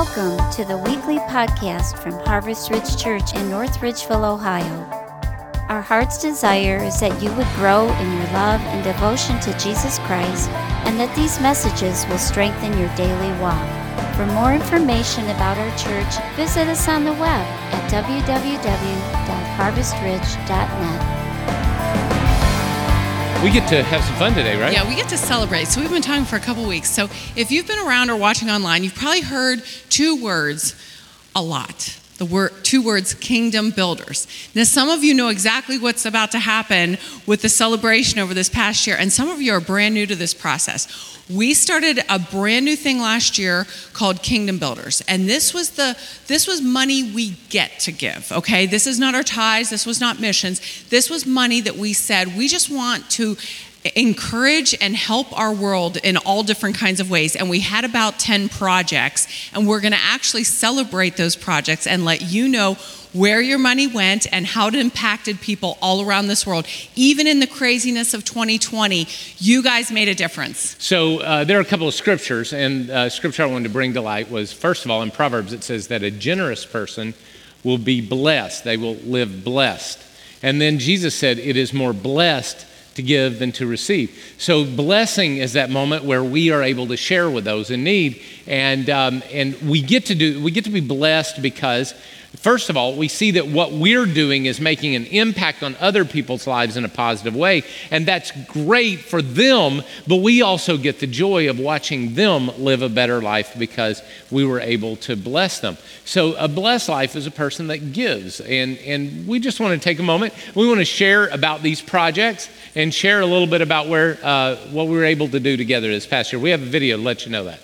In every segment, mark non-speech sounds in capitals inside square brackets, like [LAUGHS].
Welcome to the weekly podcast from Harvest Ridge Church in North Ridgeville, Ohio. Our heart's desire is that you would grow in your love and devotion to Jesus Christ and that these messages will strengthen your daily walk. For more information about our church, visit us on the web at www.harvestridge.net. We get to have some fun today, right? Yeah, we get to celebrate. So we've been talking for a couple weeks. So if you've been around or watching online, you've probably heard two words a lot. The word, two words, kingdom builders. Now, some of you know exactly what's about to happen with the celebration over this past year, and some of you are brand new to this process. We started a brand new thing last year called Kingdom Builders. And this was the this was money we get to give, okay? This is not our tithes, this was not missions. This was money that we said we just want to encourage and help our world in all different kinds of ways. And we had about 10 projects, and we're going to actually celebrate those projects and let you know where your money went and how it impacted people all around this world. Even in the craziness of 2020, you guys made a difference. So uh, there are a couple of scriptures, and uh, scripture I wanted to bring to light was first of all in Proverbs it says that a generous person will be blessed; they will live blessed. And then Jesus said, "It is more blessed." To give than to receive. So blessing is that moment where we are able to share with those in need, and um, and we get to do we get to be blessed because First of all, we see that what we're doing is making an impact on other people's lives in a positive way, and that's great for them, but we also get the joy of watching them live a better life because we were able to bless them. So, a blessed life is a person that gives, and, and we just want to take a moment. We want to share about these projects and share a little bit about where, uh, what we were able to do together this past year. We have a video to let you know that.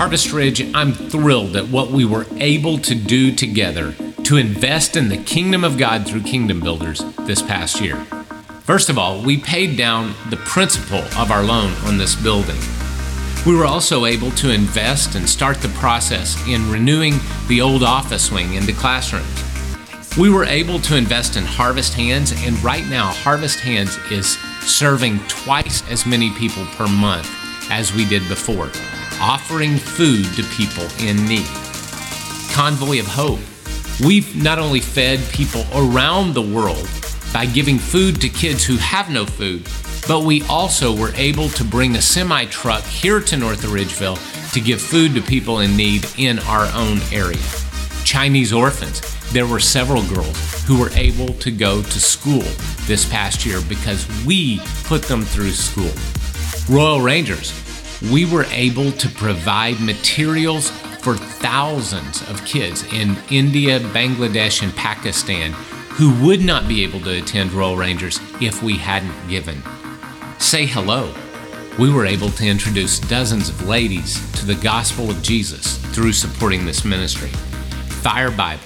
Harvest Ridge, I'm thrilled at what we were able to do together to invest in the kingdom of God through Kingdom Builders this past year. First of all, we paid down the principal of our loan on this building. We were also able to invest and start the process in renewing the old office wing into classrooms. We were able to invest in Harvest Hands, and right now, Harvest Hands is serving twice as many people per month as we did before offering food to people in need. Convoy of Hope. We've not only fed people around the world by giving food to kids who have no food, but we also were able to bring a semi truck here to North Ridgeville to give food to people in need in our own area. Chinese orphans. There were several girls who were able to go to school this past year because we put them through school. Royal Rangers we were able to provide materials for thousands of kids in India, Bangladesh, and Pakistan who would not be able to attend Royal Rangers if we hadn't given. Say hello. We were able to introduce dozens of ladies to the gospel of Jesus through supporting this ministry. Fire Bible.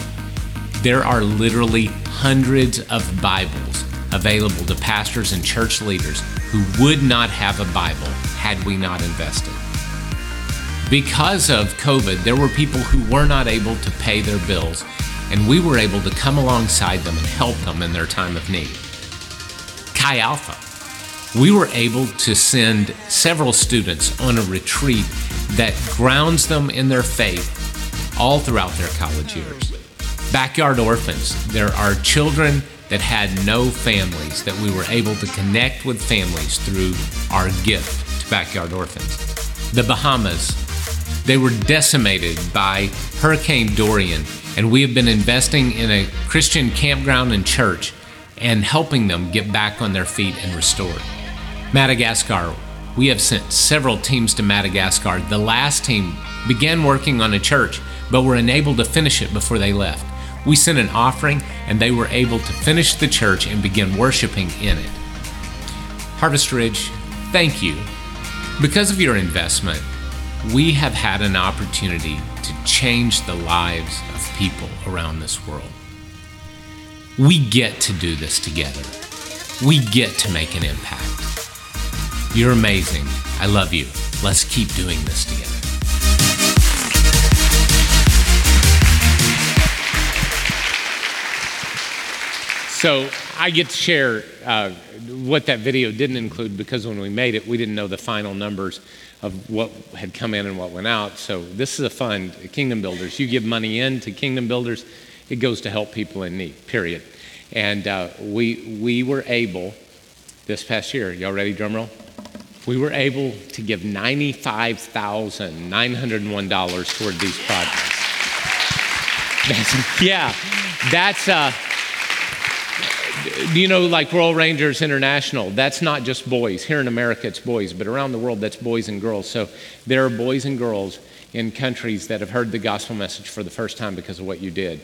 There are literally hundreds of Bibles available to pastors and church leaders who would not have a Bible had we not invested. Because of COVID, there were people who were not able to pay their bills, and we were able to come alongside them and help them in their time of need. Chi Alpha, we were able to send several students on a retreat that grounds them in their faith all throughout their college years. Backyard Orphans, there are children that had no families that we were able to connect with families through our gift to Backyard Orphans. The Bahamas, they were decimated by Hurricane Dorian, and we have been investing in a Christian campground and church and helping them get back on their feet and restored. Madagascar, we have sent several teams to Madagascar. The last team began working on a church, but were unable to finish it before they left. We sent an offering, and they were able to finish the church and begin worshiping in it. Harvest Ridge, thank you. Because of your investment, we have had an opportunity to change the lives of people around this world. We get to do this together. We get to make an impact. You're amazing. I love you. Let's keep doing this together. So I get to share uh, what that video didn't include because when we made it, we didn't know the final numbers of what had come in and what went out. So this is a fund, Kingdom Builders. You give money in to Kingdom Builders, it goes to help people in need, period. And uh, we, we were able, this past year, y'all ready, drum roll? We were able to give $95,901 toward these projects. That's, yeah, that's, uh, you know, like Royal Rangers International, that's not just boys. Here in America, it's boys, but around the world, that's boys and girls. So there are boys and girls in countries that have heard the gospel message for the first time because of what you did,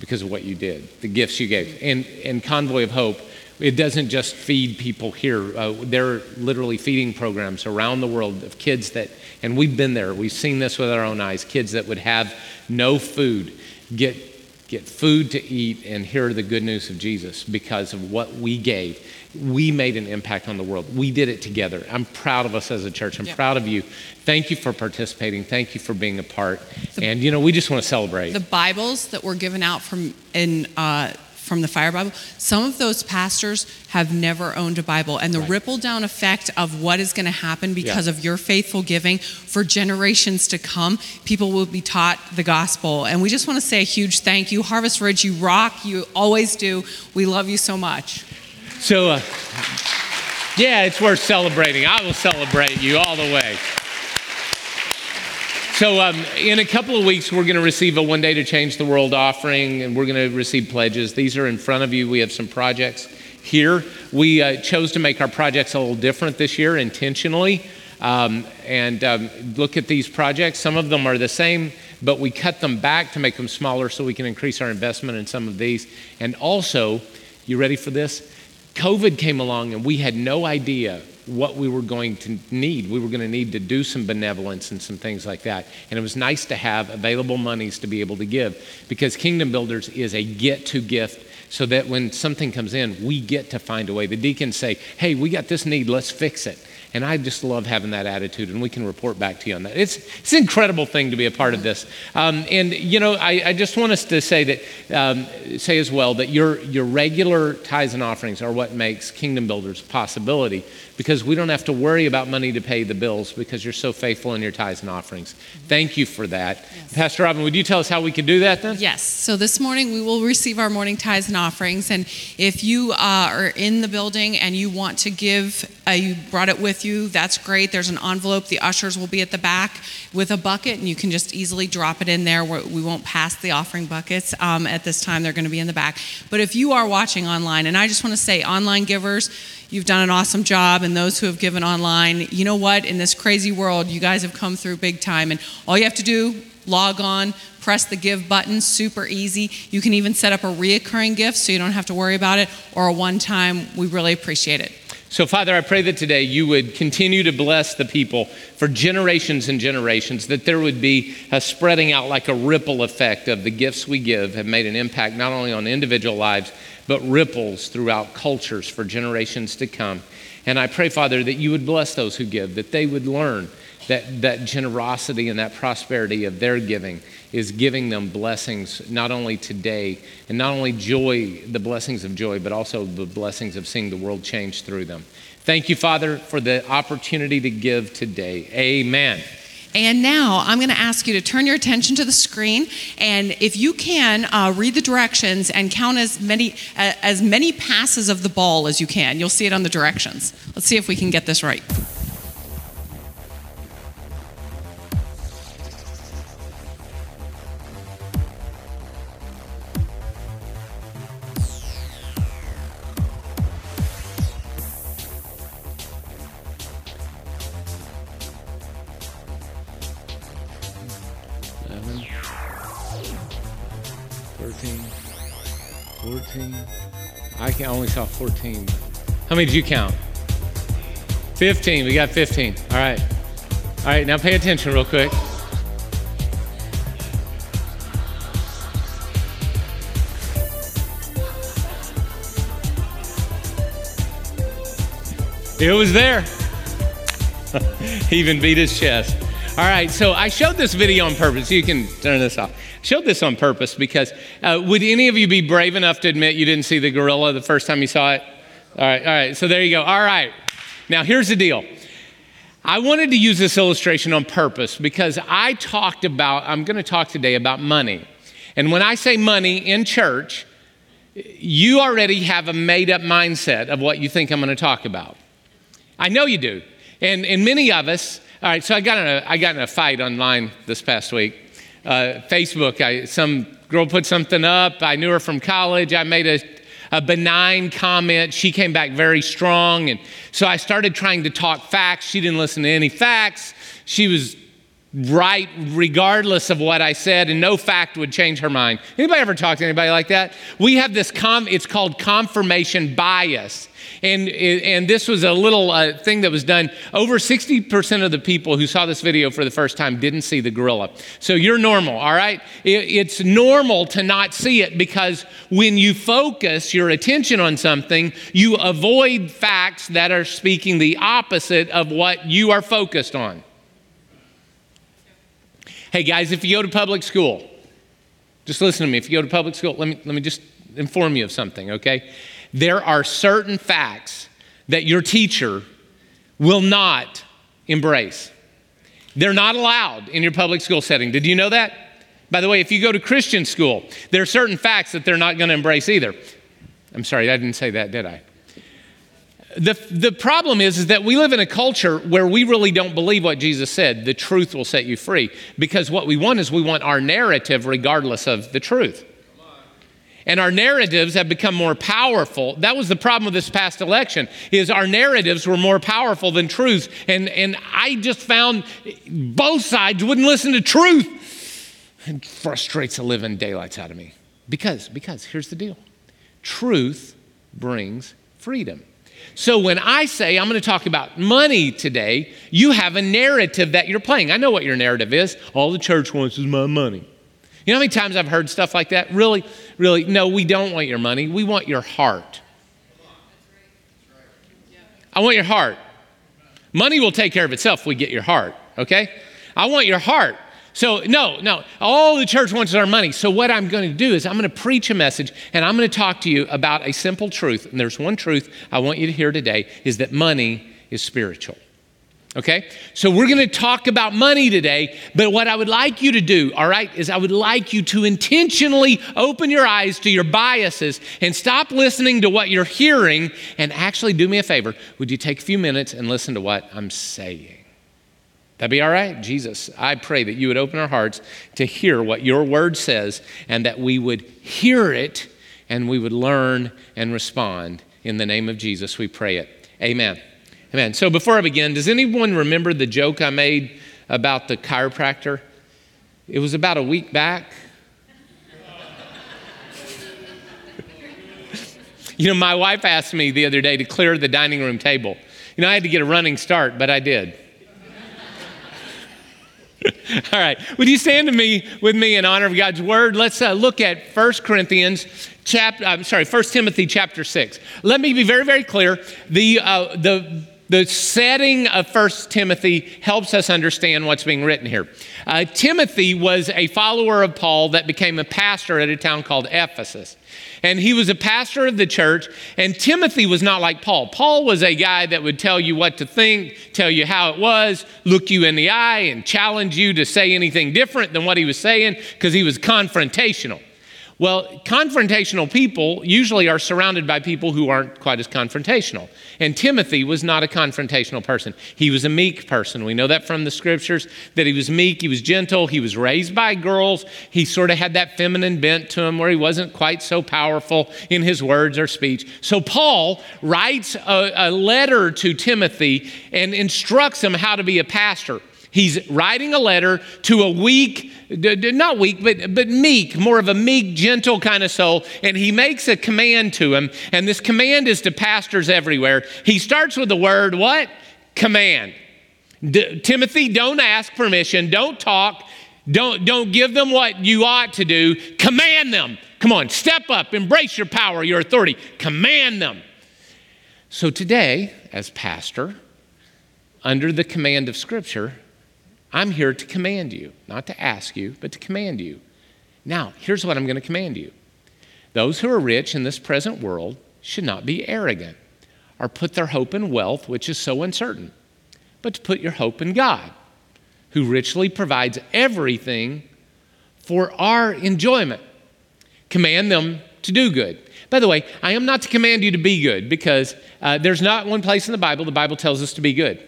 because of what you did, the gifts you gave. And, and Convoy of Hope, it doesn't just feed people here. Uh, there are literally feeding programs around the world of kids that, and we've been there, we've seen this with our own eyes, kids that would have no food get get food to eat and hear the good news of Jesus because of what we gave. We made an impact on the world. We did it together. I'm proud of us as a church. I'm proud of you. Thank you for participating. Thank you for being a part. The, and you know, we just want to celebrate. The Bibles that were given out from in uh, from the Fire Bible, some of those pastors have never owned a Bible. And the right. ripple down effect of what is going to happen because yeah. of your faithful giving for generations to come, people will be taught the gospel. And we just want to say a huge thank you. Harvest Ridge, you rock. You always do. We love you so much. So, uh, yeah, it's worth celebrating. I will celebrate you all the way. So, um, in a couple of weeks, we're going to receive a One Day to Change the World offering, and we're going to receive pledges. These are in front of you. We have some projects here. We uh, chose to make our projects a little different this year intentionally. Um, and um, look at these projects. Some of them are the same, but we cut them back to make them smaller so we can increase our investment in some of these. And also, you ready for this? COVID came along, and we had no idea what we were going to need. We were going to need to do some benevolence and some things like that. And it was nice to have available monies to be able to give because Kingdom Builders is a get to gift so that when something comes in, we get to find a way. The deacons say, hey, we got this need, let's fix it. And I just love having that attitude, and we can report back to you on that. It's, it's an incredible thing to be a part of this. Um, and, you know, I, I, just want us to say that, um, say as well, that your, your regular tithes and offerings are what makes Kingdom Builders a possibility because we don't have to worry about money to pay the bills because you're so faithful in your tithes and offerings. Thank you for that. Yes. Pastor Robin, would you tell us how we can do that then? Yes. So this morning we will receive our morning tithes and offerings. And if you uh, are in the building and you want to give, uh, you brought it with you, that's great. There's an envelope. The ushers will be at the back with a bucket, and you can just easily drop it in there. We won't pass the offering buckets um, at this time. They're going to be in the back. But if you are watching online, and I just want to say, online givers, You've done an awesome job, and those who have given online, you know what? In this crazy world, you guys have come through big time. And all you have to do, log on, press the give button, super easy. You can even set up a reoccurring gift so you don't have to worry about it, or a one time. We really appreciate it. So, Father, I pray that today you would continue to bless the people for generations and generations, that there would be a spreading out like a ripple effect of the gifts we give have made an impact not only on individual lives, but ripples throughout cultures for generations to come. And I pray, Father, that you would bless those who give, that they would learn that, that generosity and that prosperity of their giving is giving them blessings not only today and not only joy, the blessings of joy, but also the blessings of seeing the world change through them. Thank you, Father, for the opportunity to give today. Amen. And now I'm going to ask you to turn your attention to the screen, and if you can, uh, read the directions and count as many uh, as many passes of the ball as you can. You'll see it on the directions. Let's see if we can get this right. 14. I can only saw 14. How many did you count? 15. We got 15. All right. All right, now pay attention real quick. It was there. [LAUGHS] he even beat his chest. All right, so I showed this video on purpose. You can turn this off showed this on purpose because uh, would any of you be brave enough to admit you didn't see the gorilla the first time you saw it? All right, all right. So there you go. All right. Now here's the deal. I wanted to use this illustration on purpose because I talked about, I'm going to talk today about money. And when I say money in church, you already have a made up mindset of what you think I'm going to talk about. I know you do. And, and many of us, all right, so I got in a, I got in a fight online this past week. Uh, Facebook, I, some girl put something up. I knew her from college. I made a, a benign comment. She came back very strong. And so I started trying to talk facts. She didn't listen to any facts. She was right regardless of what I said, and no fact would change her mind. Anybody ever talk to anybody like that? We have this, com- it's called confirmation bias. And, and this was a little uh, thing that was done. Over 60% of the people who saw this video for the first time didn't see the gorilla. So you're normal, all right? It, it's normal to not see it because when you focus your attention on something, you avoid facts that are speaking the opposite of what you are focused on. Hey guys, if you go to public school, just listen to me. If you go to public school, let me, let me just inform you of something, okay? There are certain facts that your teacher will not embrace. They're not allowed in your public school setting. Did you know that? By the way, if you go to Christian school, there are certain facts that they're not going to embrace either. I'm sorry, I didn't say that, did I? The, the problem is, is that we live in a culture where we really don't believe what Jesus said. The truth will set you free. Because what we want is we want our narrative regardless of the truth. And our narratives have become more powerful. That was the problem with this past election, is our narratives were more powerful than truth. And, and I just found both sides wouldn't listen to truth. It frustrates the living daylights out of me. Because, because here's the deal. Truth brings freedom. So when I say I'm going to talk about money today, you have a narrative that you're playing. I know what your narrative is. All the church wants is my money. You know how many times I've heard stuff like that? Really, really, no, we don't want your money. We want your heart. I want your heart. Money will take care of itself if we get your heart, okay? I want your heart. So, no, no, all the church wants is our money. So, what I'm going to do is I'm going to preach a message and I'm going to talk to you about a simple truth. And there's one truth I want you to hear today is that money is spiritual. Okay? So we're going to talk about money today, but what I would like you to do, all right, is I would like you to intentionally open your eyes to your biases and stop listening to what you're hearing and actually do me a favor. Would you take a few minutes and listen to what I'm saying? That'd be all right? Jesus, I pray that you would open our hearts to hear what your word says and that we would hear it and we would learn and respond. In the name of Jesus, we pray it. Amen. Amen. So before I begin, does anyone remember the joke I made about the chiropractor? It was about a week back. [LAUGHS] you know, my wife asked me the other day to clear the dining room table. You know, I had to get a running start, but I did. [LAUGHS] All right. Would you stand to me with me in honor of God's word? Let's uh, look at 1 Corinthians chapter I'm sorry, 1 Timothy chapter 6. Let me be very very clear. The uh, the the setting of 1 Timothy helps us understand what's being written here. Uh, Timothy was a follower of Paul that became a pastor at a town called Ephesus. And he was a pastor of the church, and Timothy was not like Paul. Paul was a guy that would tell you what to think, tell you how it was, look you in the eye, and challenge you to say anything different than what he was saying because he was confrontational. Well, confrontational people usually are surrounded by people who aren't quite as confrontational. And Timothy was not a confrontational person. He was a meek person. We know that from the scriptures that he was meek, he was gentle, he was raised by girls. He sort of had that feminine bent to him where he wasn't quite so powerful in his words or speech. So Paul writes a, a letter to Timothy and instructs him how to be a pastor. He's writing a letter to a weak, not weak, but, but meek, more of a meek, gentle kind of soul. And he makes a command to him. And this command is to pastors everywhere. He starts with the word what? Command. D- Timothy, don't ask permission. Don't talk. Don't, don't give them what you ought to do. Command them. Come on, step up, embrace your power, your authority. Command them. So today, as pastor, under the command of Scripture, I'm here to command you, not to ask you, but to command you. Now, here's what I'm going to command you those who are rich in this present world should not be arrogant or put their hope in wealth, which is so uncertain, but to put your hope in God, who richly provides everything for our enjoyment. Command them to do good. By the way, I am not to command you to be good because uh, there's not one place in the Bible the Bible tells us to be good.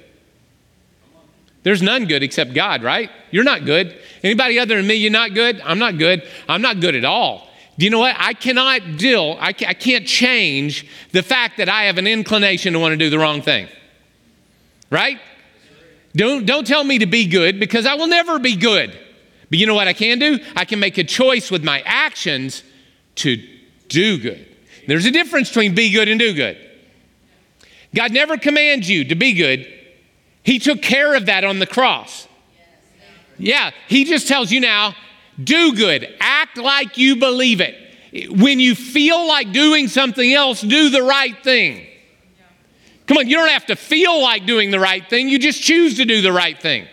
There's none good except God, right? You're not good. Anybody other than me, you're not good? I'm not good. I'm not good at all. Do you know what? I cannot deal, I can't change the fact that I have an inclination to want to do the wrong thing. Right? Don't, don't tell me to be good because I will never be good. But you know what I can do? I can make a choice with my actions to do good. There's a difference between be good and do good. God never commands you to be good, He took care of that on the cross. Yeah, He just tells you now, do good. Act like you believe it. When you feel like doing something else, do the right thing. Come on, you don't have to feel like doing the right thing, you just choose to do the right thing.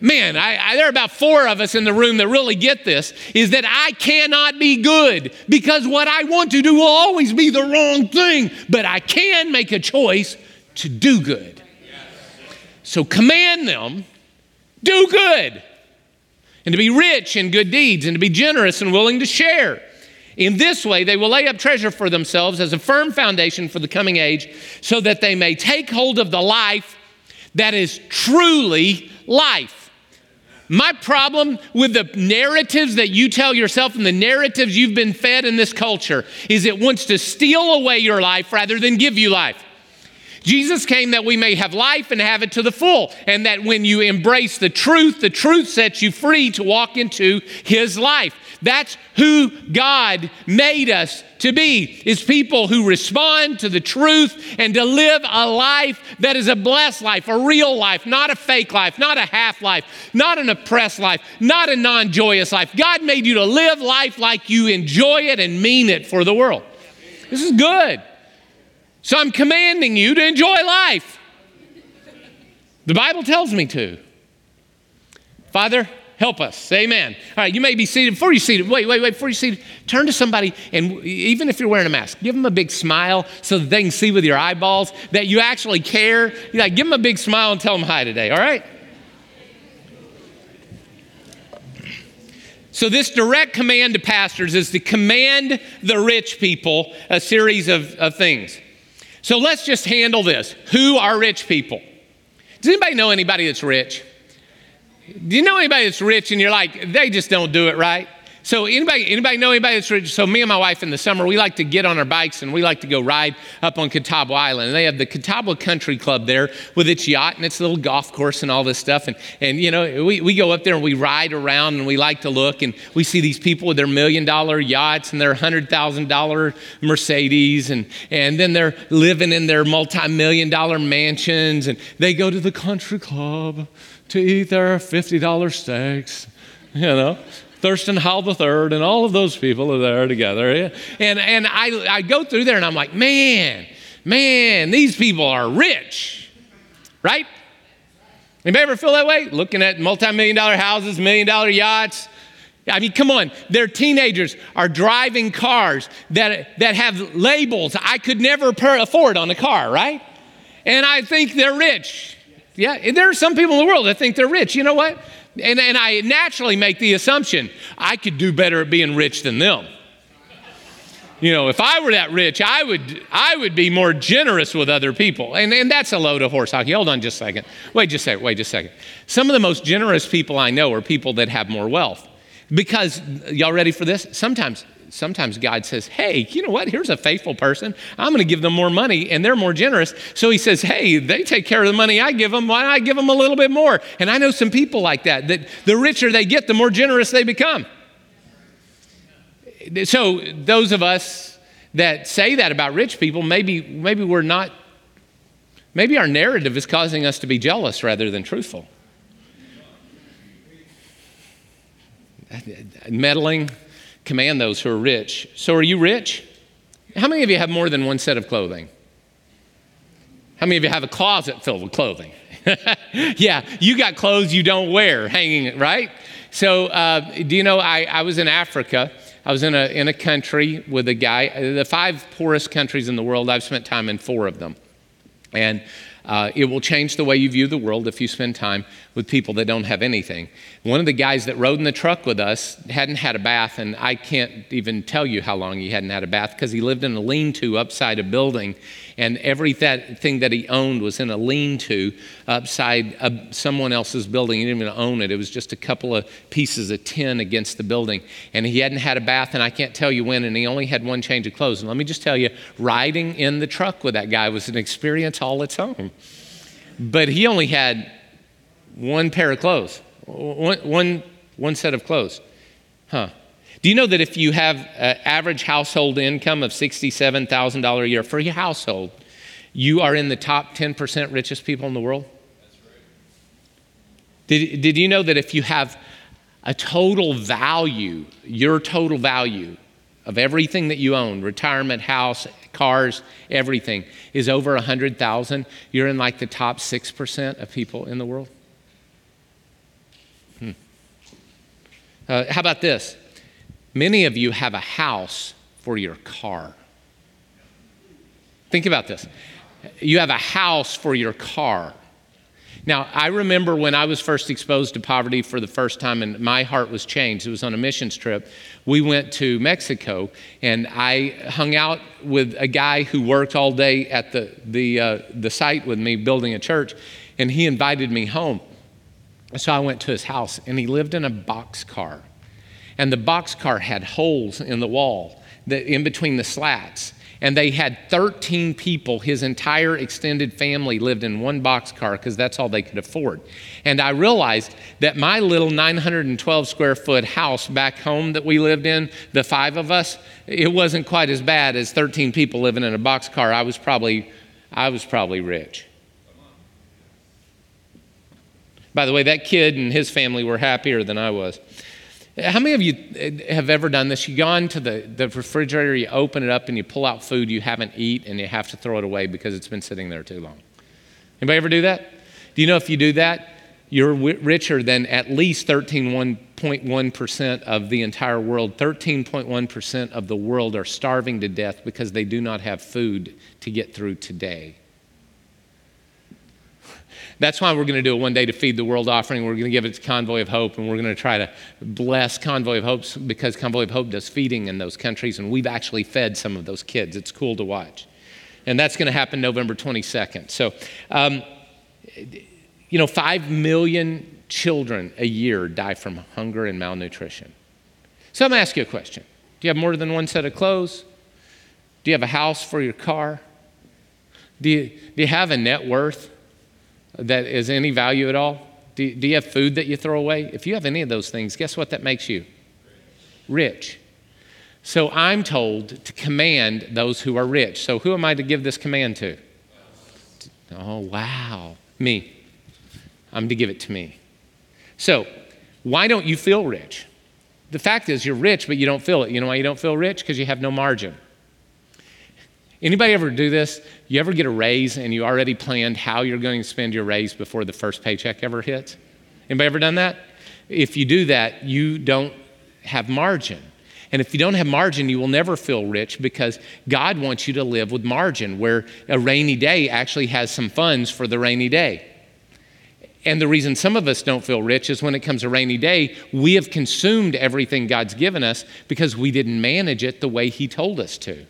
Man, I, I, there are about four of us in the room that really get this is that I cannot be good because what I want to do will always be the wrong thing, but I can make a choice to do good. So command them, do good and to be rich in good deeds, and to be generous and willing to share. In this way, they will lay up treasure for themselves as a firm foundation for the coming age, so that they may take hold of the life that is truly life. My problem with the narratives that you tell yourself and the narratives you've been fed in this culture is it wants to steal away your life rather than give you life. Jesus came that we may have life and have it to the full, and that when you embrace the truth, the truth sets you free to walk into His life. That's who God made us to be, is people who respond to the truth and to live a life that is a blessed life, a real life, not a fake life, not a half life, not an oppressed life, not a non joyous life. God made you to live life like you enjoy it and mean it for the world. This is good. So I'm commanding you to enjoy life. The Bible tells me to. Father, help us. Amen. All right, you may be seated. Before you seated, wait, wait, wait. Before you seated, turn to somebody and even if you're wearing a mask, give them a big smile so that they can see with your eyeballs that you actually care. You like, give them a big smile and tell them hi today. All right. So, this direct command to pastors is to command the rich people a series of, of things. So let's just handle this. Who are rich people? Does anybody know anybody that's rich? Do you know anybody that's rich and you're like, they just don't do it right? So anybody, anybody know anybody that's rich? So me and my wife in the summer, we like to get on our bikes and we like to go ride up on Catawba Island. And they have the Catawba Country Club there with its yacht and its little golf course and all this stuff. And, and you know, we, we go up there and we ride around and we like to look and we see these people with their million dollar yachts and their hundred thousand dollar Mercedes and, and then they're living in their multi-million dollar mansions and they go to the country club to eat their $50 steaks, you know. Thurston Howell III, and all of those people are there together. And, and I, I go through there and I'm like, man, man, these people are rich, right? Anybody ever feel that way? Looking at multi-million dollar houses, million dollar yachts. I mean, come on. Their teenagers are driving cars that, that have labels I could never afford on a car, right? And I think they're rich. Yeah, there are some people in the world that think they're rich. You know what? And, and I naturally make the assumption I could do better at being rich than them. You know, if I were that rich, I would, I would be more generous with other people. And, and that's a load of horse hockey. Hold on just a second. Wait just a second. Wait just a second. Some of the most generous people I know are people that have more wealth. Because, y'all ready for this? Sometimes sometimes God says, Hey, you know what? Here's a faithful person. I'm going to give them more money and they're more generous. So he says, Hey, they take care of the money I give them. Why don't I give them a little bit more? And I know some people like that, that the richer they get, the more generous they become. So those of us that say that about rich people, maybe, maybe we're not, maybe our narrative is causing us to be jealous rather than truthful. Meddling, command those who are rich. So, are you rich? How many of you have more than one set of clothing? How many of you have a closet filled with clothing? [LAUGHS] yeah, you got clothes you don't wear hanging, right? So, uh, do you know, I, I was in Africa. I was in a, in a country with a guy, the five poorest countries in the world, I've spent time in four of them. And uh, it will change the way you view the world if you spend time with people that don't have anything. One of the guys that rode in the truck with us hadn't had a bath, and I can't even tell you how long he hadn't had a bath because he lived in a lean to upside a building, and everything that he owned was in a lean to upside someone else's building. He didn't even own it, it was just a couple of pieces of tin against the building. And he hadn't had a bath, and I can't tell you when, and he only had one change of clothes. And let me just tell you, riding in the truck with that guy was an experience all its own. But he only had one pair of clothes, one, one, one set of clothes. Huh. Do you know that if you have an average household income of $67,000 a year for your household, you are in the top 10% richest people in the world? Did, did you know that if you have a total value, your total value of everything that you own, retirement, house, cars, everything, is over 100,000, you're in like the top 6% of people in the world? Uh, how about this? Many of you have a house for your car. Think about this. You have a house for your car. Now, I remember when I was first exposed to poverty for the first time and my heart was changed. It was on a missions trip. We went to Mexico and I hung out with a guy who worked all day at the, the, uh, the site with me building a church and he invited me home. So I went to his house and he lived in a box car. And the box car had holes in the wall that, in between the slats. And they had 13 people. His entire extended family lived in one boxcar because that's all they could afford. And I realized that my little 912 square foot house back home that we lived in, the five of us, it wasn't quite as bad as 13 people living in a boxcar. I was probably, I was probably rich. By the way, that kid and his family were happier than I was. How many of you have ever done this? You go into the, the refrigerator, you open it up, and you pull out food you haven't eaten, and you have to throw it away because it's been sitting there too long. Anybody ever do that? Do you know if you do that, you're richer than at least 13.1% of the entire world. 13.1% of the world are starving to death because they do not have food to get through today. That's why we're going to do a one day to feed the world offering. We're going to give it to Convoy of Hope, and we're going to try to bless Convoy of Hope because Convoy of Hope does feeding in those countries, and we've actually fed some of those kids. It's cool to watch. And that's going to happen November 22nd. So, um, you know, 5 million children a year die from hunger and malnutrition. So I'm going to ask you a question Do you have more than one set of clothes? Do you have a house for your car? Do you, do you have a net worth? That is any value at all? Do, do you have food that you throw away? If you have any of those things, guess what that makes you? Rich. So I'm told to command those who are rich. So who am I to give this command to? Oh, wow. Me. I'm to give it to me. So, why don't you feel rich? The fact is, you're rich, but you don't feel it. You know why you don't feel rich? Because you have no margin. Anybody ever do this? You ever get a raise and you already planned how you're going to spend your raise before the first paycheck ever hits? Anybody ever done that? If you do that, you don't have margin. And if you don't have margin, you will never feel rich because God wants you to live with margin, where a rainy day actually has some funds for the rainy day. And the reason some of us don't feel rich is when it comes a rainy day, we have consumed everything God's given us because we didn't manage it the way He told us to.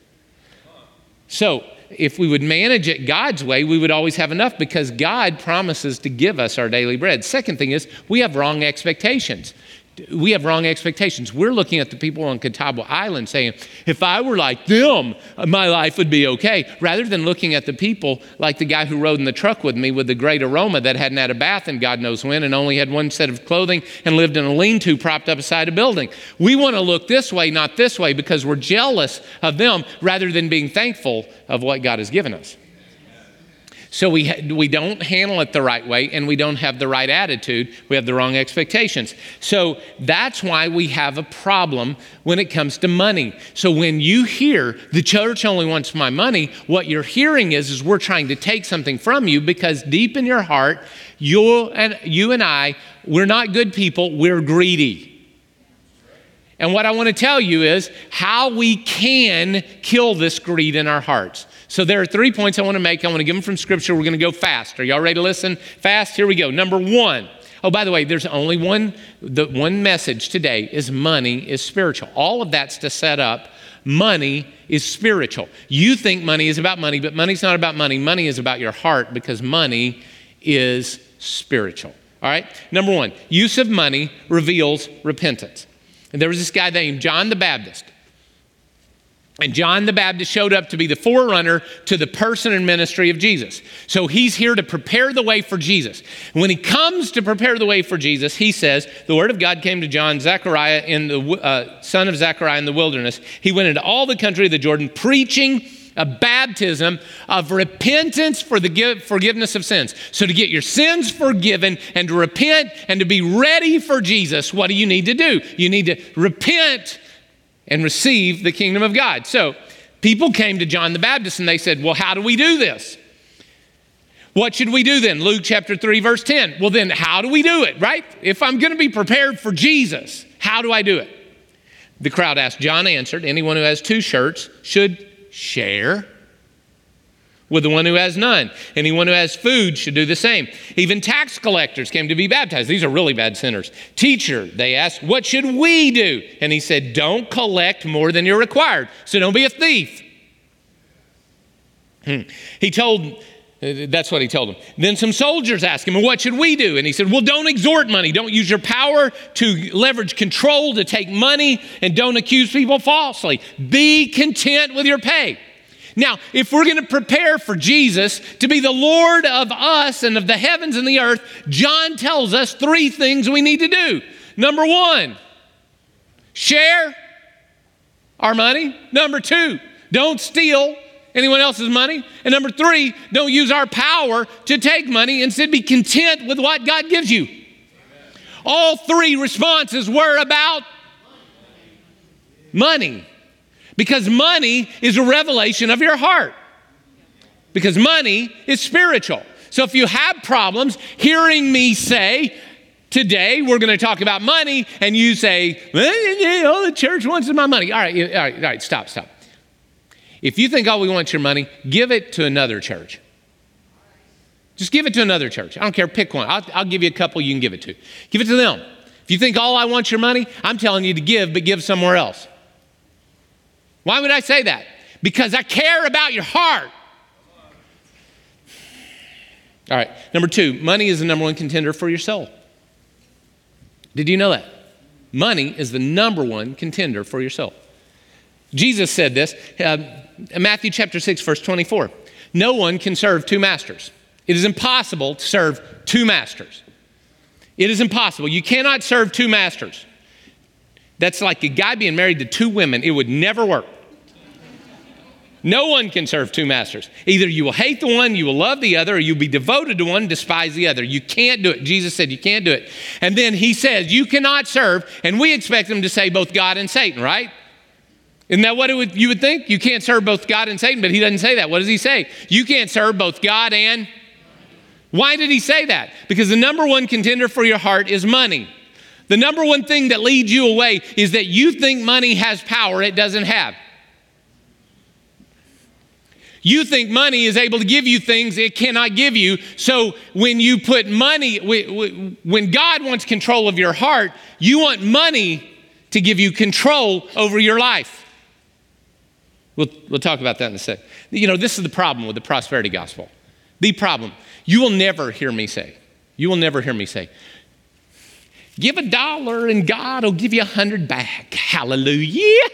So, if we would manage it God's way, we would always have enough because God promises to give us our daily bread. Second thing is, we have wrong expectations we have wrong expectations. We're looking at the people on Catawba Island saying, if I were like them, my life would be okay, rather than looking at the people like the guy who rode in the truck with me with the great aroma that hadn't had a bath in God knows when and only had one set of clothing and lived in a lean to propped up beside a building. We want to look this way, not this way, because we're jealous of them rather than being thankful of what God has given us. So we, we don't handle it the right way and we don't have the right attitude. We have the wrong expectations. So that's why we have a problem when it comes to money. So when you hear the church only wants my money, what you're hearing is, is we're trying to take something from you because deep in your heart, you and, you and I, we're not good people, we're greedy. And what I want to tell you is how we can kill this greed in our hearts. So there are three points I want to make. I want to give them from Scripture. We're going to go fast. Are y'all ready to listen? Fast. Here we go. Number one. Oh, by the way, there's only one. The one message today is money is spiritual. All of that's to set up. Money is spiritual. You think money is about money, but money's not about money. Money is about your heart because money is spiritual. All right. Number one, use of money reveals repentance. And there was this guy named John the Baptist. And John the Baptist showed up to be the forerunner to the person and ministry of Jesus. So he's here to prepare the way for Jesus. When he comes to prepare the way for Jesus, he says, The word of God came to John, Zechariah, in the uh, son of Zechariah in the wilderness. He went into all the country of the Jordan preaching a baptism of repentance for the forgiveness of sins. So, to get your sins forgiven and to repent and to be ready for Jesus, what do you need to do? You need to repent and receive the kingdom of God. So, people came to John the Baptist and they said, Well, how do we do this? What should we do then? Luke chapter 3, verse 10. Well, then, how do we do it, right? If I'm going to be prepared for Jesus, how do I do it? The crowd asked. John answered, Anyone who has two shirts should share with the one who has none. Anyone who has food should do the same. Even tax collectors came to be baptized. These are really bad sinners. Teacher, they asked, What should we do? And he said, Don't collect more than you're required. So don't be a thief. Hmm. He told, that's what he told them. Then some soldiers asked him, What should we do? And he said, Well, don't extort money. Don't use your power to leverage control to take money, and don't accuse people falsely. Be content with your pay. Now, if we're going to prepare for Jesus to be the Lord of us and of the heavens and the earth, John tells us three things we need to do. Number one, share our money. Number two, don't steal anyone else's money. And number three, don't use our power to take money. Instead, be content with what God gives you. All three responses were about money. Because money is a revelation of your heart. Because money is spiritual. So if you have problems hearing me say, Today, we're going to talk about money, and you say, well, oh, the church wants my money. All right, all right, all right, stop, stop. If you think, oh, we want your money, give it to another church. Just give it to another church. I don't care, pick one. I'll, I'll give you a couple you can give it to. Give it to them. If you think, all oh, I want your money, I'm telling you to give, but give somewhere else. Why would I say that? Because I care about your heart. All right, number two, money is the number one contender for your soul. Did you know that? Money is the number one contender for your soul. Jesus said this, uh, Matthew chapter 6, verse 24. No one can serve two masters. It is impossible to serve two masters. It is impossible. You cannot serve two masters. That's like a guy being married to two women. It would never work. No one can serve two masters. Either you will hate the one, you will love the other, or you'll be devoted to one, despise the other. You can't do it. Jesus said you can't do it. And then he says you cannot serve, and we expect him to say both God and Satan, right? Isn't that what would, you would think? You can't serve both God and Satan, but he doesn't say that. What does he say? You can't serve both God and. Why did he say that? Because the number one contender for your heart is money. The number one thing that leads you away is that you think money has power it doesn't have. You think money is able to give you things it cannot give you. So when you put money, when God wants control of your heart, you want money to give you control over your life. We'll, we'll talk about that in a sec. You know, this is the problem with the prosperity gospel. The problem. You will never hear me say, you will never hear me say, give a dollar and God will give you a hundred back. Hallelujah.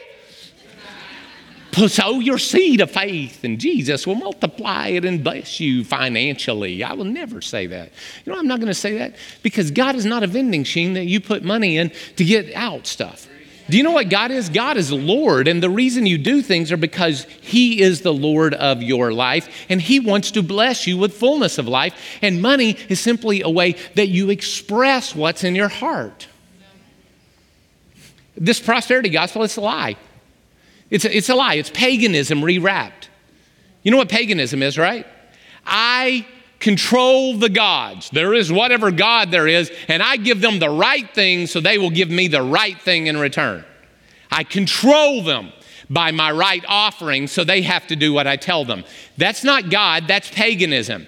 Sow your seed of faith and Jesus will multiply it and bless you financially. I will never say that. You know, I'm not going to say that because God is not a vending machine that you put money in to get out stuff. Do you know what God is? God is Lord, and the reason you do things are because He is the Lord of your life, and He wants to bless you with fullness of life. And money is simply a way that you express what's in your heart. This prosperity gospel, it's a lie. It's a, it's a lie. It's paganism rewrapped. You know what paganism is, right? I control the gods. There is whatever God there is, and I give them the right thing so they will give me the right thing in return. I control them by my right offering so they have to do what I tell them. That's not God, that's paganism.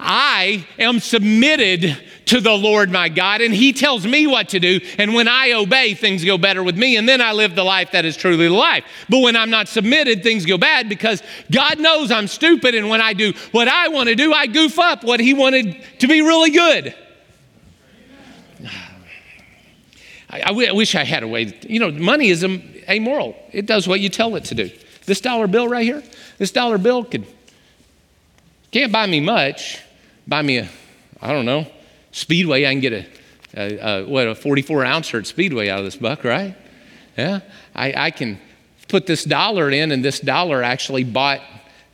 I am submitted to the Lord my God, and He tells me what to do. And when I obey, things go better with me, and then I live the life that is truly the life. But when I'm not submitted, things go bad because God knows I'm stupid, and when I do what I want to do, I goof up what He wanted to be really good. [SIGHS] I, I, w- I wish I had a way. To, you know, money is amoral. It does what you tell it to do. This dollar bill right here, this dollar bill could can't buy me much buy me a, I don't know, Speedway. I can get a, a, a what, a 44 ounce at Speedway out of this buck, right? Yeah. I, I can put this dollar in, and this dollar actually bought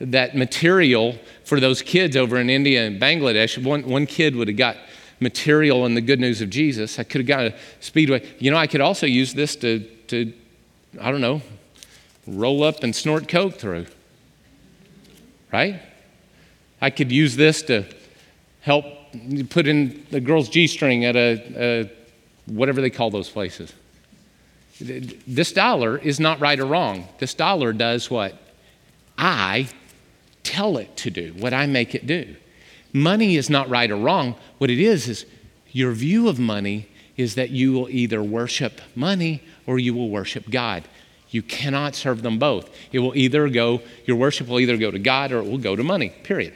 that material for those kids over in India and Bangladesh. One, one kid would have got material in the good news of Jesus. I could have got a Speedway. You know, I could also use this to, to I don't know, roll up and snort Coke through. Right? I could use this to help put in the girl's G string at a, a, whatever they call those places. This dollar is not right or wrong. This dollar does what I tell it to do, what I make it do. Money is not right or wrong. What it is, is your view of money is that you will either worship money or you will worship God. You cannot serve them both. It will either go, your worship will either go to God or it will go to money, period.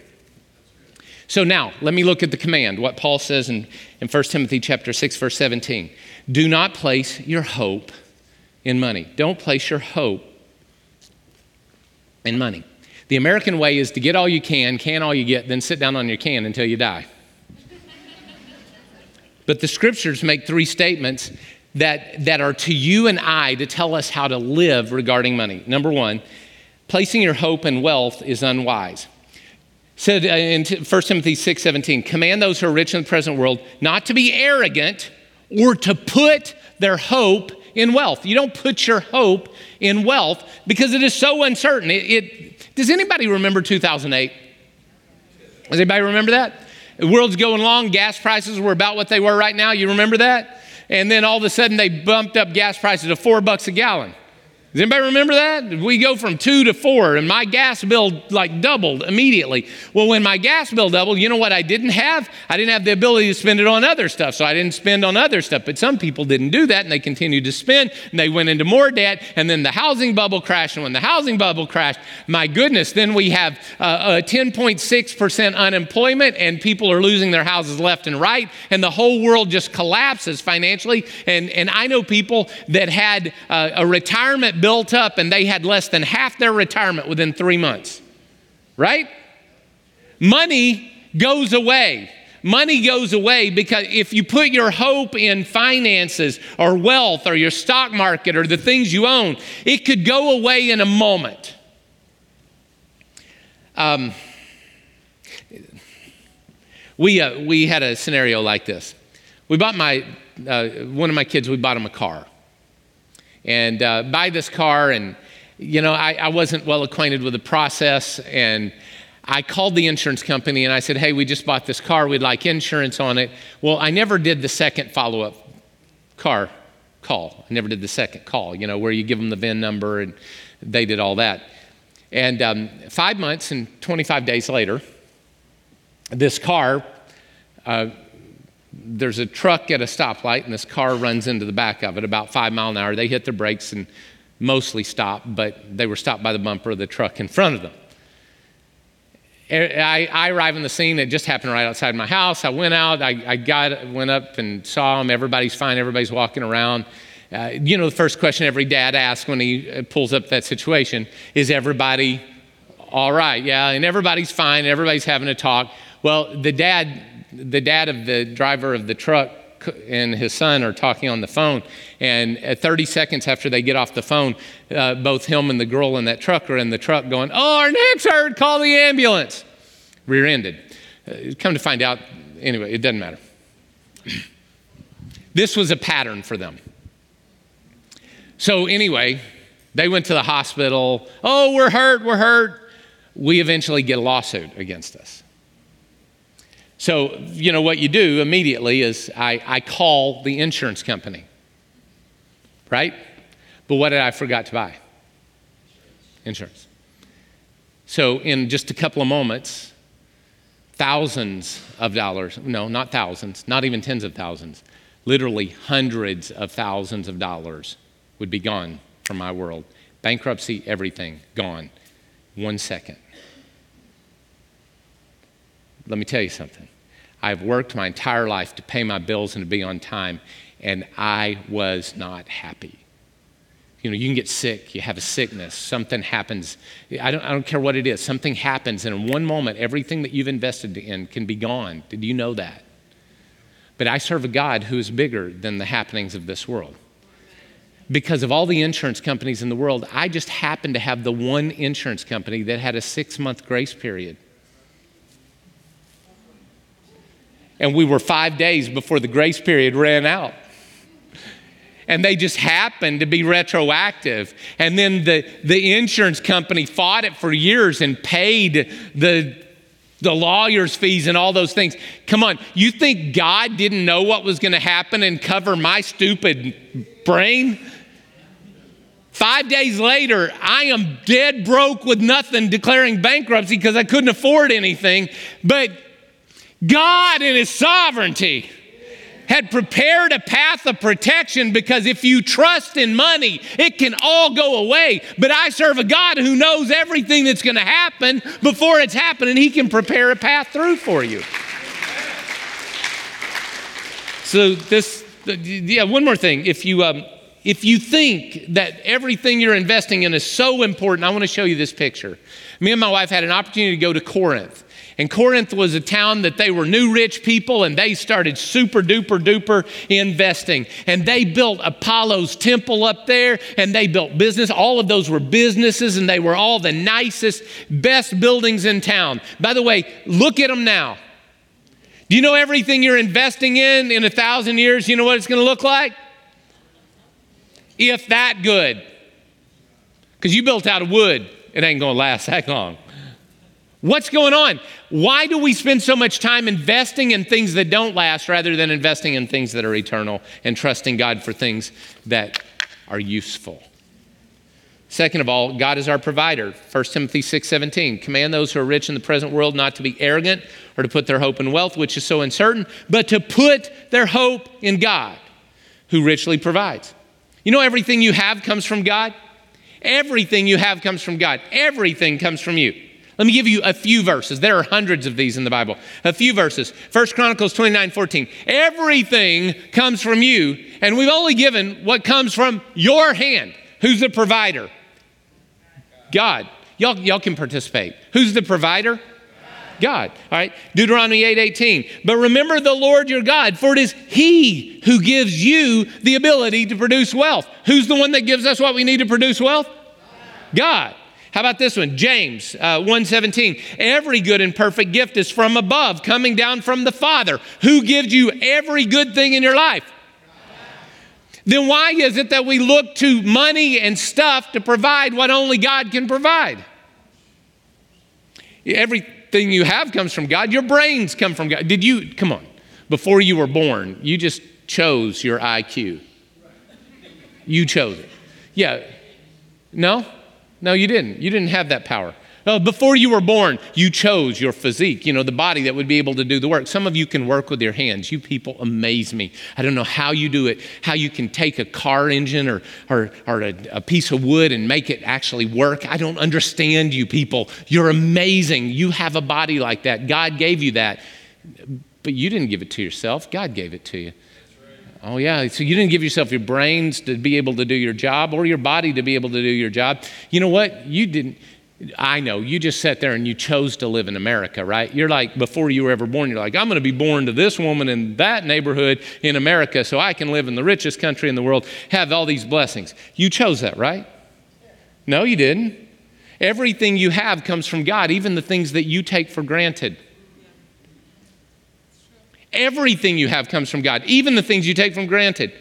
So now, let me look at the command, what Paul says in, in 1 Timothy chapter 6, verse 17. Do not place your hope in money. Don't place your hope in money. The American way is to get all you can, can all you get, then sit down on your can until you die. but the scriptures make three statements that, that are to you and I to tell us how to live regarding money. Number one, placing your hope in wealth is unwise said uh, in 1 Timothy 6 17, command those who are rich in the present world not to be arrogant or to put their hope in wealth. You don't put your hope in wealth because it is so uncertain. It, it, does anybody remember 2008? Does anybody remember that? The world's going along, gas prices were about what they were right now. You remember that? And then all of a sudden they bumped up gas prices to four bucks a gallon. Does anybody remember that? We go from two to four, and my gas bill like doubled immediately. Well, when my gas bill doubled, you know what I didn't have? I didn't have the ability to spend it on other stuff, so I didn't spend on other stuff. But some people didn't do that, and they continued to spend, and they went into more debt, and then the housing bubble crashed. And when the housing bubble crashed, my goodness, then we have uh, a 10.6% unemployment, and people are losing their houses left and right, and the whole world just collapses financially. And, and I know people that had uh, a retirement built up and they had less than half their retirement within three months. Right? Money goes away. Money goes away because if you put your hope in finances or wealth or your stock market or the things you own, it could go away in a moment. Um, we, uh, we had a scenario like this. We bought my, uh, one of my kids, we bought him a car and uh, buy this car. And, you know, I, I wasn't well acquainted with the process. And I called the insurance company and I said, hey, we just bought this car. We'd like insurance on it. Well, I never did the second follow up car call. I never did the second call, you know, where you give them the VIN number and they did all that. And um, five months and 25 days later, this car uh, there's a truck at a stoplight and this car runs into the back of it about five mile an hour. They hit their brakes and mostly stopped, but they were stopped by the bumper of the truck in front of them. I, I arrive on the scene. It just happened right outside my house. I went out. I, I got went up and saw them. Everybody's fine. Everybody's walking around. Uh, you know, the first question every dad asks when he uh, pulls up that situation is everybody all right? Yeah, and everybody's fine. Everybody's having a talk. Well, the dad the dad of the driver of the truck and his son are talking on the phone. And at 30 seconds after they get off the phone, uh, both him and the girl in that truck are in the truck going, Oh, our neck's hurt, call the ambulance. Rear ended. Uh, come to find out, anyway, it doesn't matter. this was a pattern for them. So, anyway, they went to the hospital. Oh, we're hurt, we're hurt. We eventually get a lawsuit against us. So, you know, what you do immediately is I, I call the insurance company, right? But what did I forgot to buy? Insurance. So, in just a couple of moments, thousands of dollars, no, not thousands, not even tens of thousands, literally hundreds of thousands of dollars would be gone from my world. Bankruptcy, everything, gone. One second. Let me tell you something. I've worked my entire life to pay my bills and to be on time, and I was not happy. You know, you can get sick, you have a sickness, something happens. I don't, I don't care what it is, something happens, and in one moment, everything that you've invested in can be gone. Did you know that? But I serve a God who is bigger than the happenings of this world. Because of all the insurance companies in the world, I just happened to have the one insurance company that had a six month grace period. And we were five days before the grace period ran out and they just happened to be retroactive. And then the, the insurance company fought it for years and paid the, the lawyer's fees and all those things. Come on, you think God didn't know what was going to happen and cover my stupid brain? Five days later, I am dead broke with nothing, declaring bankruptcy because I couldn't afford anything. But God, in His sovereignty, had prepared a path of protection because if you trust in money, it can all go away. But I serve a God who knows everything that's going to happen before it's happened, and He can prepare a path through for you. So, this, yeah, one more thing. If you, um, if you think that everything you're investing in is so important, I want to show you this picture. Me and my wife had an opportunity to go to Corinth. And Corinth was a town that they were new rich people and they started super duper duper investing. And they built Apollo's temple up there and they built business. All of those were businesses and they were all the nicest, best buildings in town. By the way, look at them now. Do you know everything you're investing in in a thousand years? You know what it's going to look like? If that good. Because you built out of wood, it ain't going to last that long. What's going on? Why do we spend so much time investing in things that don't last rather than investing in things that are eternal and trusting God for things that are useful? Second of all, God is our provider. 1 Timothy 6:17. Command those who are rich in the present world not to be arrogant or to put their hope in wealth, which is so uncertain, but to put their hope in God, who richly provides. You know everything you have comes from God? Everything you have comes from God. Everything comes from you. Let me give you a few verses. There are hundreds of these in the Bible. A few verses. First Chronicles 29 14. Everything comes from you, and we've only given what comes from your hand. Who's the provider? God. Y'all, y'all can participate. Who's the provider? God. All right. Deuteronomy 8 18. But remember the Lord your God, for it is He who gives you the ability to produce wealth. Who's the one that gives us what we need to produce wealth? God. How about this one? James uh, 1:17. Every good and perfect gift is from above, coming down from the Father, who gives you every good thing in your life. Then why is it that we look to money and stuff to provide what only God can provide? Everything you have comes from God. Your brains come from God. Did you, come on, before you were born, you just chose your IQ. You chose it. Yeah. No? No, you didn't. You didn't have that power. No, before you were born, you chose your physique, you know, the body that would be able to do the work. Some of you can work with your hands. You people amaze me. I don't know how you do it, how you can take a car engine or, or, or a, a piece of wood and make it actually work. I don't understand you people. You're amazing. You have a body like that. God gave you that. But you didn't give it to yourself, God gave it to you. Oh, yeah. So you didn't give yourself your brains to be able to do your job or your body to be able to do your job. You know what? You didn't. I know, you just sat there and you chose to live in America, right? You're like, before you were ever born, you're like, I'm going to be born to this woman in that neighborhood in America so I can live in the richest country in the world, have all these blessings. You chose that, right? No, you didn't. Everything you have comes from God, even the things that you take for granted. Everything you have comes from God, even the things you take for granted.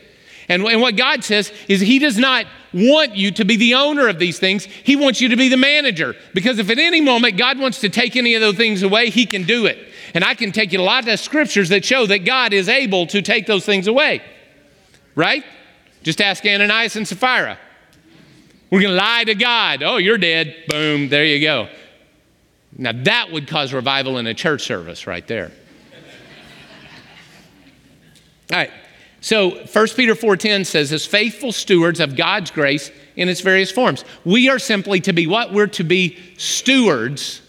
And, and what God says is He does not want you to be the owner of these things. He wants you to be the manager. Because if at any moment God wants to take any of those things away, He can do it. And I can take you a lot of scriptures that show that God is able to take those things away. Right? Just ask Ananias and Sapphira. We're going to lie to God. Oh, you're dead. Boom, there you go. Now that would cause revival in a church service right there. All right. So 1 Peter 4:10 says as faithful stewards of God's grace in its various forms. We are simply to be what? We're to be stewards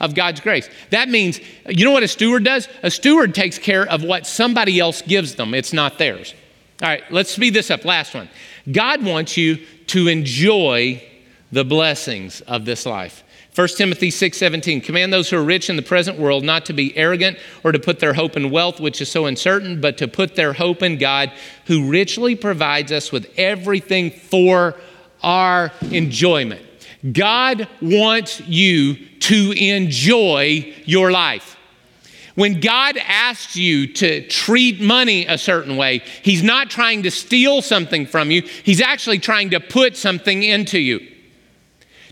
of God's grace. That means you know what a steward does? A steward takes care of what somebody else gives them. It's not theirs. All right, let's speed this up. Last one. God wants you to enjoy the blessings of this life. 1 Timothy 6:17 Command those who are rich in the present world not to be arrogant or to put their hope in wealth which is so uncertain but to put their hope in God who richly provides us with everything for our enjoyment. God wants you to enjoy your life. When God asks you to treat money a certain way, He's not trying to steal something from you, He's actually trying to put something into you.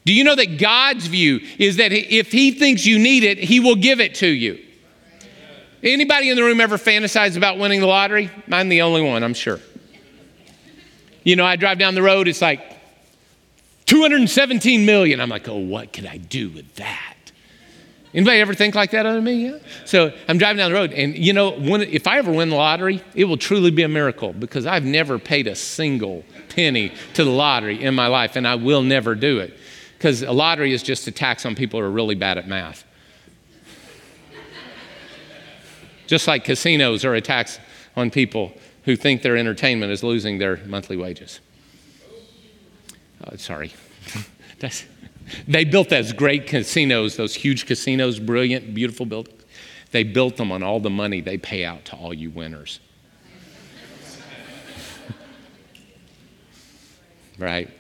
Do you know that God's view is that if He thinks you need it, He will give it to you? Anybody in the room ever fantasize about winning the lottery? I'm the only one, I'm sure. You know, I drive down the road, it's like 217 million. I'm like, oh, what could I do with that? Anybody ever think like that of me? Yeah. So I'm driving down the road, and you know, when, if I ever win the lottery, it will truly be a miracle because I've never paid a single penny to the lottery in my life, and I will never do it because a lottery is just a tax on people who are really bad at math. just like casinos are a tax on people who think their entertainment is losing their monthly wages. Oh, sorry. [LAUGHS] they built those great casinos, those huge casinos, brilliant, beautiful buildings. They built them on all the money they pay out to all you winners. [LAUGHS] right?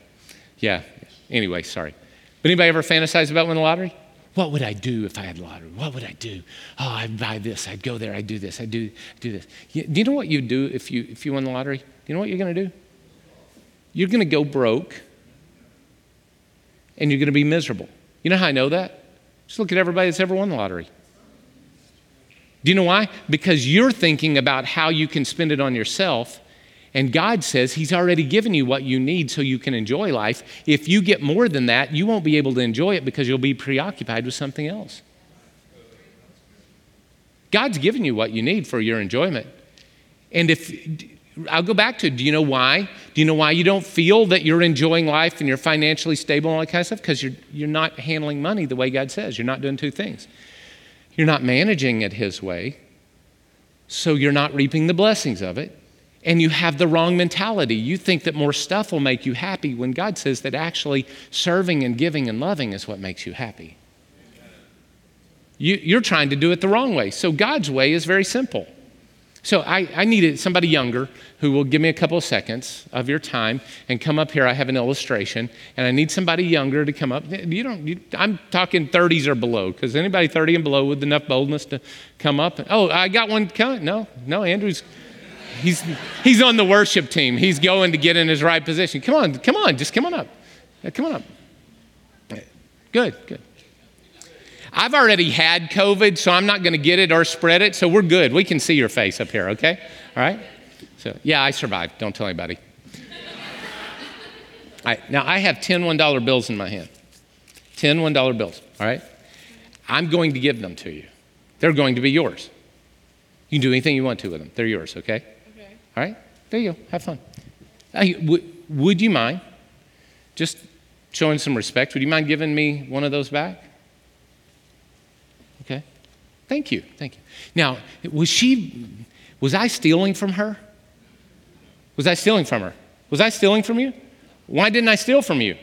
Yeah. Anyway, sorry. But anybody ever fantasize about winning the lottery? What would I do if I had the lottery? What would I do? Oh, I'd buy this. I'd go there. I'd do this. I'd do, do this. Do you know what you'd do if you, if you won the lottery? Do you know what you're going to do? You're going to go broke and you're going to be miserable. You know how I know that? Just look at everybody that's ever won the lottery. Do you know why? Because you're thinking about how you can spend it on yourself and God says He's already given you what you need so you can enjoy life. If you get more than that, you won't be able to enjoy it because you'll be preoccupied with something else. God's given you what you need for your enjoyment. And if I'll go back to do you know why? Do you know why you don't feel that you're enjoying life and you're financially stable and all that kind of stuff? Because you're, you're not handling money the way God says. You're not doing two things. You're not managing it His way, so you're not reaping the blessings of it and you have the wrong mentality. You think that more stuff will make you happy when God says that actually serving and giving and loving is what makes you happy. You, are trying to do it the wrong way. So God's way is very simple. So I, I needed somebody younger who will give me a couple of seconds of your time and come up here. I have an illustration, and I need somebody younger to come up. You don't. You, I'm talking 30s or below, because anybody 30 and below with enough boldness to come up. Oh, I got one coming. No, no, Andrew's He's, he's on the worship team. He's going to get in his right position. Come on, come on, just come on up. Come on up. Good, good. I've already had COVID, so I'm not going to get it or spread it, so we're good. We can see your face up here, okay? All right? So, yeah, I survived. Don't tell anybody. [LAUGHS] All right, now I have 10 $1 bills in my hand. 10 $1 bills, all right? I'm going to give them to you. They're going to be yours. You can do anything you want to with them. They're yours, okay? All right? There you go. Have fun. Hey, w- would you mind just showing some respect? Would you mind giving me one of those back? Okay. Thank you. Thank you. Now, was she, was I stealing from her? Was I stealing from her? Was I stealing from you? Why didn't I steal from you?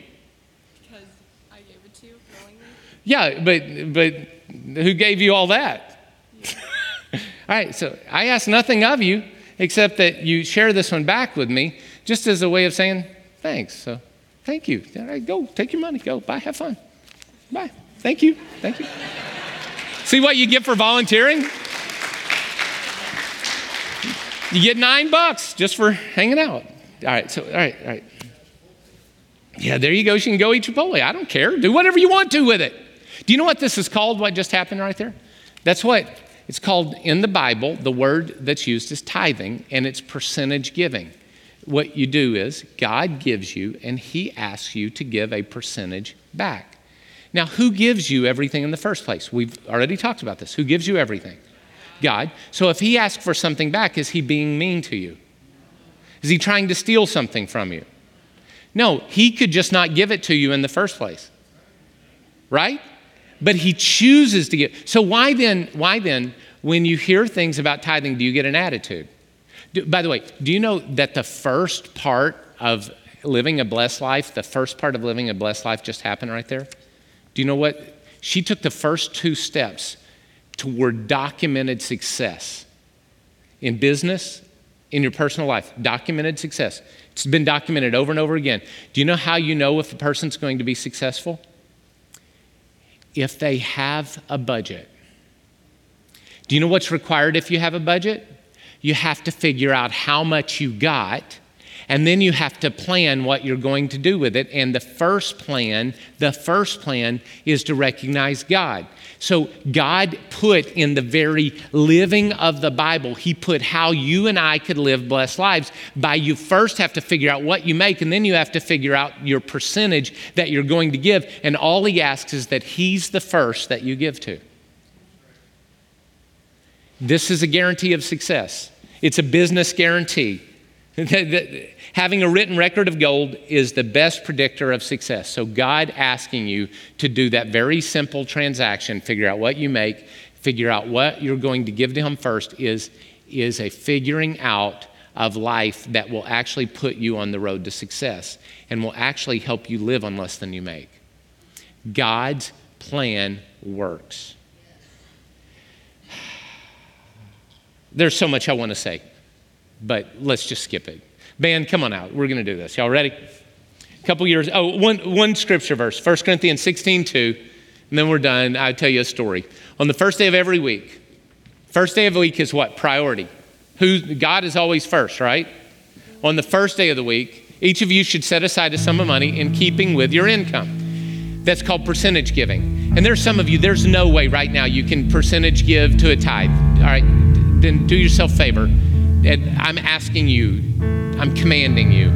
Because I gave it to you willingly. Yeah, but but who gave you all that? [LAUGHS] all right, so I asked nothing of you except that you share this one back with me just as a way of saying thanks. So thank you. All right, go, take your money, go, bye, have fun. Bye. Thank you. Thank you. See what you get for volunteering? You get nine bucks just for hanging out. All right, so, all right, all right. Yeah, there you go. You can go eat Chipotle. I don't care. Do whatever you want to with it. Do you know what this is called, what just happened right there? That's what it's called in the Bible. The word that's used is tithing, and it's percentage giving. What you do is God gives you, and He asks you to give a percentage back. Now, who gives you everything in the first place? We've already talked about this. Who gives you everything? God. So if He asks for something back, is He being mean to you? Is He trying to steal something from you? No, He could just not give it to you in the first place. Right? But He chooses to give. So why then, why then, when you hear things about tithing, do you get an attitude? Do, by the way, do you know that the first part of living a blessed life, the first part of living a blessed life just happened right there? Do you know what? She took the first two steps toward documented success in business, in your personal life. Documented success. It's been documented over and over again. Do you know how you know if a person's going to be successful? If they have a budget. Do you know what's required if you have a budget? You have to figure out how much you got and then you have to plan what you're going to do with it. And the first plan, the first plan is to recognize God. So God put in the very living of the Bible, He put how you and I could live blessed lives by you first have to figure out what you make, and then you have to figure out your percentage that you're going to give. And all He asks is that He's the first that you give to. This is a guarantee of success. It's a business guarantee. [LAUGHS] Having a written record of gold is the best predictor of success. So, God asking you to do that very simple transaction, figure out what you make, figure out what you're going to give to Him first, is, is a figuring out of life that will actually put you on the road to success and will actually help you live on less than you make. God's plan works. There's so much I want to say, but let's just skip it. Band, come on out. We're going to do this. Y'all ready? A couple years. Oh, one, one scripture verse 1 Corinthians 16 2. And then we're done. I'll tell you a story. On the first day of every week, first day of the week is what? Priority. Who, God is always first, right? On the first day of the week, each of you should set aside a sum of money in keeping with your income. That's called percentage giving. And there's some of you, there's no way right now you can percentage give to a tithe. All right, then do yourself favor. And I'm asking you, I'm commanding you.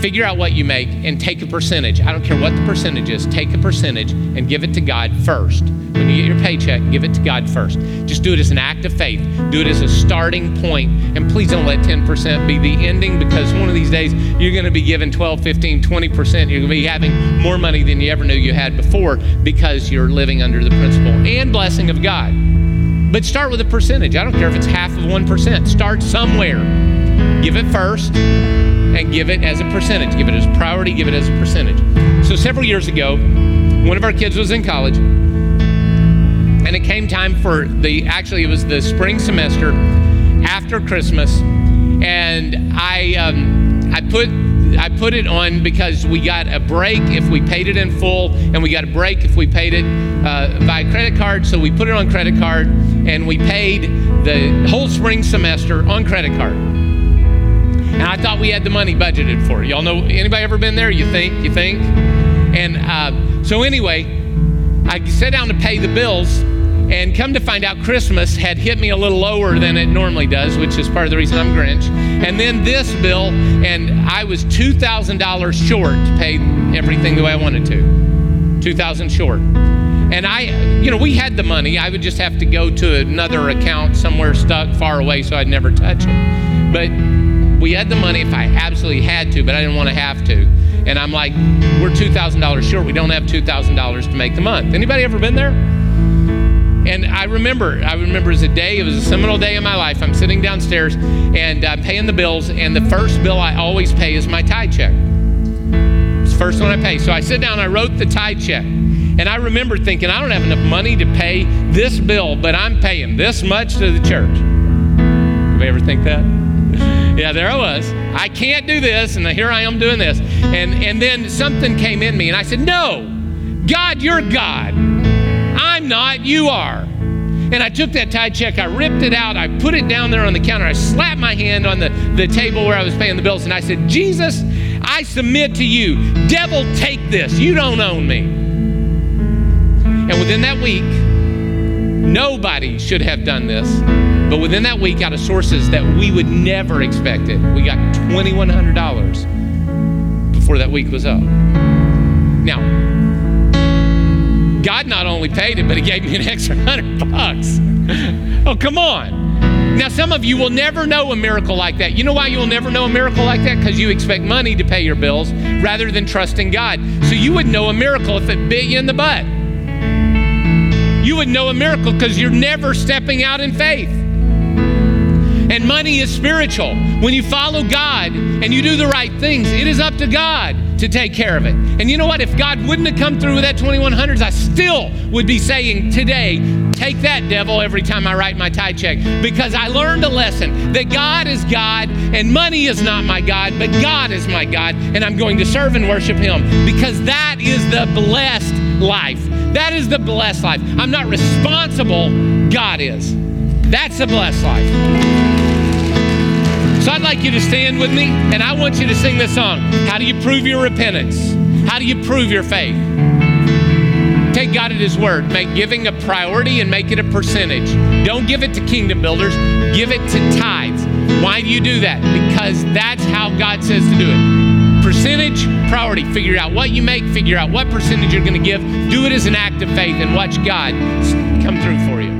Figure out what you make and take a percentage. I don't care what the percentage is, take a percentage and give it to God first. When you get your paycheck, give it to God first. Just do it as an act of faith. Do it as a starting point. And please don't let 10% be the ending because one of these days you're going to be given 12, 15, 20%. You're going to be having more money than you ever knew you had before because you're living under the principle and blessing of God. But start with a percentage. I don't care if it's half of 1%. Start somewhere. Give it first and give it as a percentage. Give it as priority, give it as a percentage. So several years ago, one of our kids was in college, and it came time for the actually it was the spring semester after Christmas, and I um, I put I put it on because we got a break if we paid it in full, and we got a break if we paid it uh, by credit card. So we put it on credit card, and we paid the whole spring semester on credit card. And I thought we had the money budgeted for it. Y'all know anybody ever been there? You think? You think? And uh, so anyway, I sat down to pay the bills, and come to find out, Christmas had hit me a little lower than it normally does, which is part of the reason I'm Grinch. And then this bill, and I was two thousand dollars short to pay everything the way I wanted to. Two thousand short. And I, you know, we had the money. I would just have to go to another account somewhere stuck far away, so I'd never touch it. But we had the money if I absolutely had to, but I didn't want to have to. And I'm like, we're $2,000 short. We don't have $2,000 to make the month. Anybody ever been there? And I remember, I remember it was a day, it was a seminal day in my life. I'm sitting downstairs and I'm paying the bills, and the first bill I always pay is my tithe check. It's the first one I pay. So I sit down, I wrote the tithe check. And I remember thinking, I don't have enough money to pay this bill, but I'm paying this much to the church. Have you ever think that? [LAUGHS] yeah, there I was. I can't do this, and here I am doing this. And, and then something came in me, and I said, No, God, you're God. I'm not, you are. And I took that tithe check, I ripped it out, I put it down there on the counter, I slapped my hand on the, the table where I was paying the bills, and I said, Jesus, I submit to you. Devil, take this. You don't own me. And within that week, nobody should have done this. But within that week, out of sources that we would never expect it, we got $2,100 before that week was up. Now, God not only paid it, but He gave me an extra hundred bucks. oh, come on. Now, some of you will never know a miracle like that. You know why you'll never know a miracle like that? Because you expect money to pay your bills rather than trusting God. So you would know a miracle if it bit you in the butt. You would know a miracle because you're never stepping out in faith. And money is spiritual. When you follow God and you do the right things, it is up to God to take care of it. And you know what? If God wouldn't have come through with that 2100s, I still would be saying today, take that devil every time I write my tithe check because I learned a lesson that God is God and money is not my God, but God is my God and I'm going to serve and worship him because that is the blessed life. That is the blessed life. I'm not responsible, God is. That's a blessed life. So I'd like you to stand with me and I want you to sing this song. How do you prove your repentance? How do you prove your faith? Take God at His word. Make giving a priority and make it a percentage. Don't give it to kingdom builders, give it to tithes. Why do you do that? Because that's how God says to do it. Percentage, priority. Figure out what you make, figure out what percentage you're going to give. Do it as an act of faith and watch God come through for you.